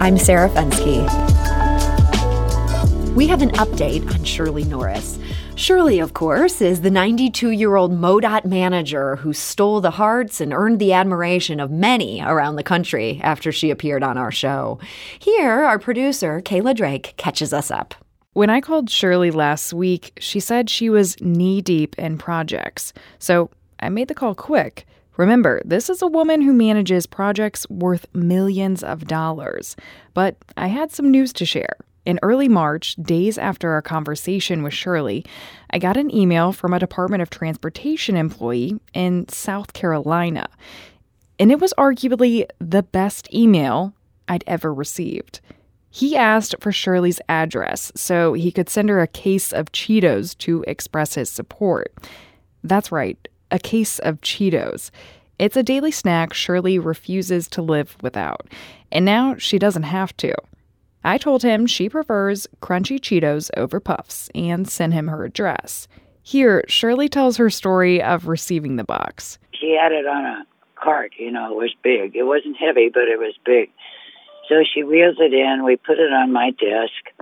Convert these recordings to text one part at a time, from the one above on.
I'm Sarah Fenske. We have an update on Shirley Norris. Shirley, of course, is the 92 year old MoDOT manager who stole the hearts and earned the admiration of many around the country after she appeared on our show. Here, our producer, Kayla Drake, catches us up. When I called Shirley last week, she said she was knee deep in projects. So I made the call quick. Remember, this is a woman who manages projects worth millions of dollars. But I had some news to share. In early March, days after our conversation with Shirley, I got an email from a Department of Transportation employee in South Carolina. And it was arguably the best email I'd ever received. He asked for Shirley's address so he could send her a case of Cheetos to express his support. That's right, a case of Cheetos. It's a daily snack Shirley refuses to live without, and now she doesn't have to. I told him she prefers crunchy Cheetos over puffs and sent him her address. Here, Shirley tells her story of receiving the box. She had it on a cart, you know, it was big. It wasn't heavy, but it was big. So she wheels it in, we put it on my desk,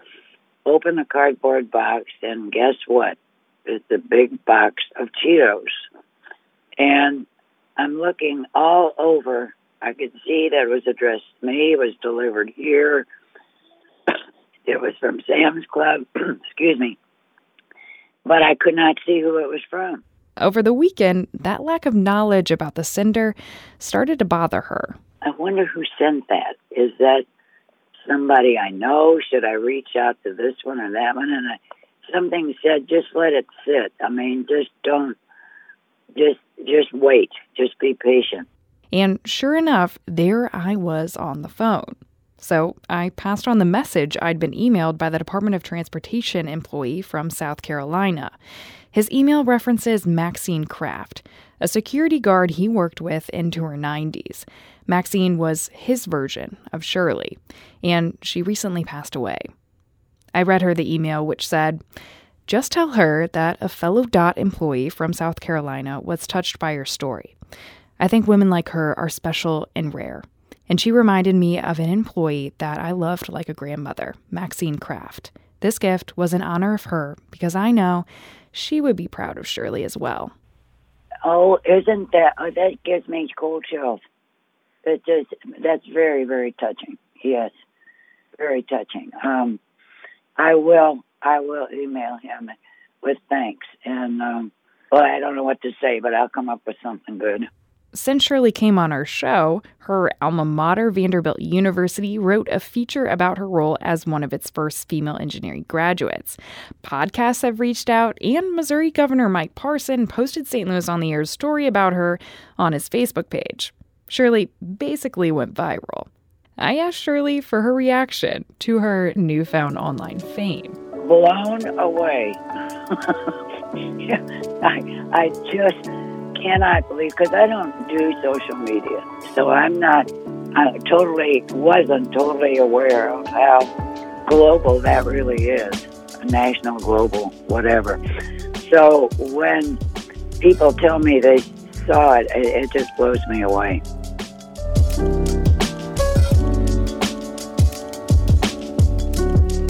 open the cardboard box, and guess what? It's a big box of Cheetos. And I'm looking all over. I could see that it was addressed to me, it was delivered here it was from Sam's Club, excuse me, but I could not see who it was from. Over the weekend, that lack of knowledge about the sender started to bother her. I wonder who sent that. Is that somebody I know? Should I reach out to this one or that one? And I, something said, just let it sit. I mean, just don't, just just wait. Just be patient. And sure enough, there I was on the phone. So I passed on the message I'd been emailed by the Department of Transportation employee from South Carolina. His email references Maxine Kraft, a security guard he worked with into her 90s. Maxine was his version of Shirley, and she recently passed away. I read her the email, which said, Just tell her that a fellow DOT employee from South Carolina was touched by your story. I think women like her are special and rare and she reminded me of an employee that I loved like a grandmother, Maxine Kraft. This gift was in honor of her because I know she would be proud of Shirley as well. Oh, isn't that oh, that gives me cold chills. It just that's very very touching. Yes, very touching. Um, I will I will email him with thanks and um, well I don't know what to say, but I'll come up with something good. Since Shirley came on our show, her alma mater, Vanderbilt University, wrote a feature about her role as one of its first female engineering graduates. Podcasts have reached out, and Missouri Governor Mike Parson posted St. Louis on the Air's story about her on his Facebook page. Shirley basically went viral. I asked Shirley for her reaction to her newfound online fame. Blown away. I, I just cannot believe because I don't do social media, so I'm not. I totally wasn't totally aware of how global that really is, national, global, whatever. So when people tell me they saw it, it, it just blows me away.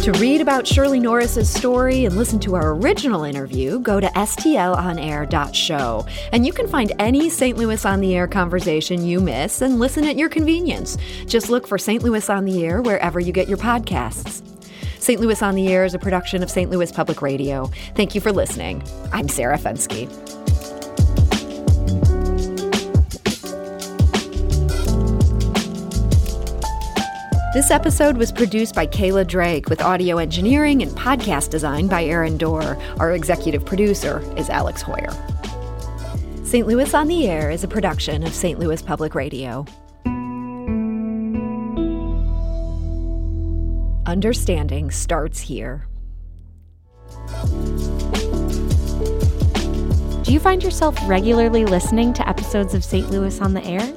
To read about Shirley Norris's story and listen to our original interview, go to stlonair.show. And you can find any St. Louis on the Air conversation you miss and listen at your convenience. Just look for St. Louis on the Air wherever you get your podcasts. St. Louis on the Air is a production of St. Louis Public Radio. Thank you for listening. I'm Sarah Fenske. This episode was produced by Kayla Drake with audio engineering and podcast design by Aaron Doerr. Our executive producer is Alex Heuer. St. Louis on the Air is a production of St. Louis Public Radio. Understanding starts here. Do you find yourself regularly listening to episodes of St. Louis on the Air?